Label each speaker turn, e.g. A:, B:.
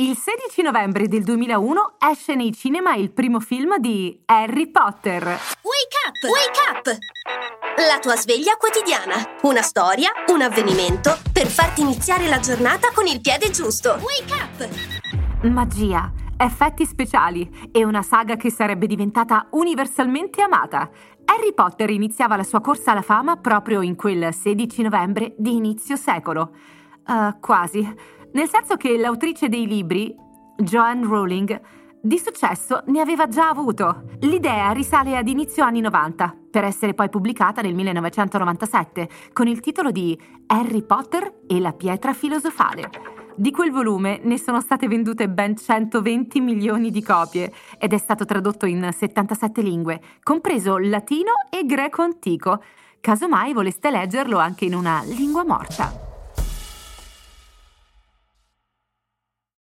A: Il 16 novembre del 2001 esce nei cinema il primo film di Harry Potter.
B: Wake up! Wake up! La tua sveglia quotidiana. Una storia, un avvenimento per farti iniziare la giornata con il piede giusto. Wake up!
A: Magia, effetti speciali e una saga che sarebbe diventata universalmente amata. Harry Potter iniziava la sua corsa alla fama proprio in quel 16 novembre di inizio secolo. Uh, quasi nel senso che l'autrice dei libri, Joanne Rowling, di successo ne aveva già avuto. L'idea risale ad inizio anni 90, per essere poi pubblicata nel 1997, con il titolo di Harry Potter e la pietra filosofale. Di quel volume ne sono state vendute ben 120 milioni di copie ed è stato tradotto in 77 lingue, compreso latino e greco antico. Casomai voleste leggerlo anche in una lingua morta.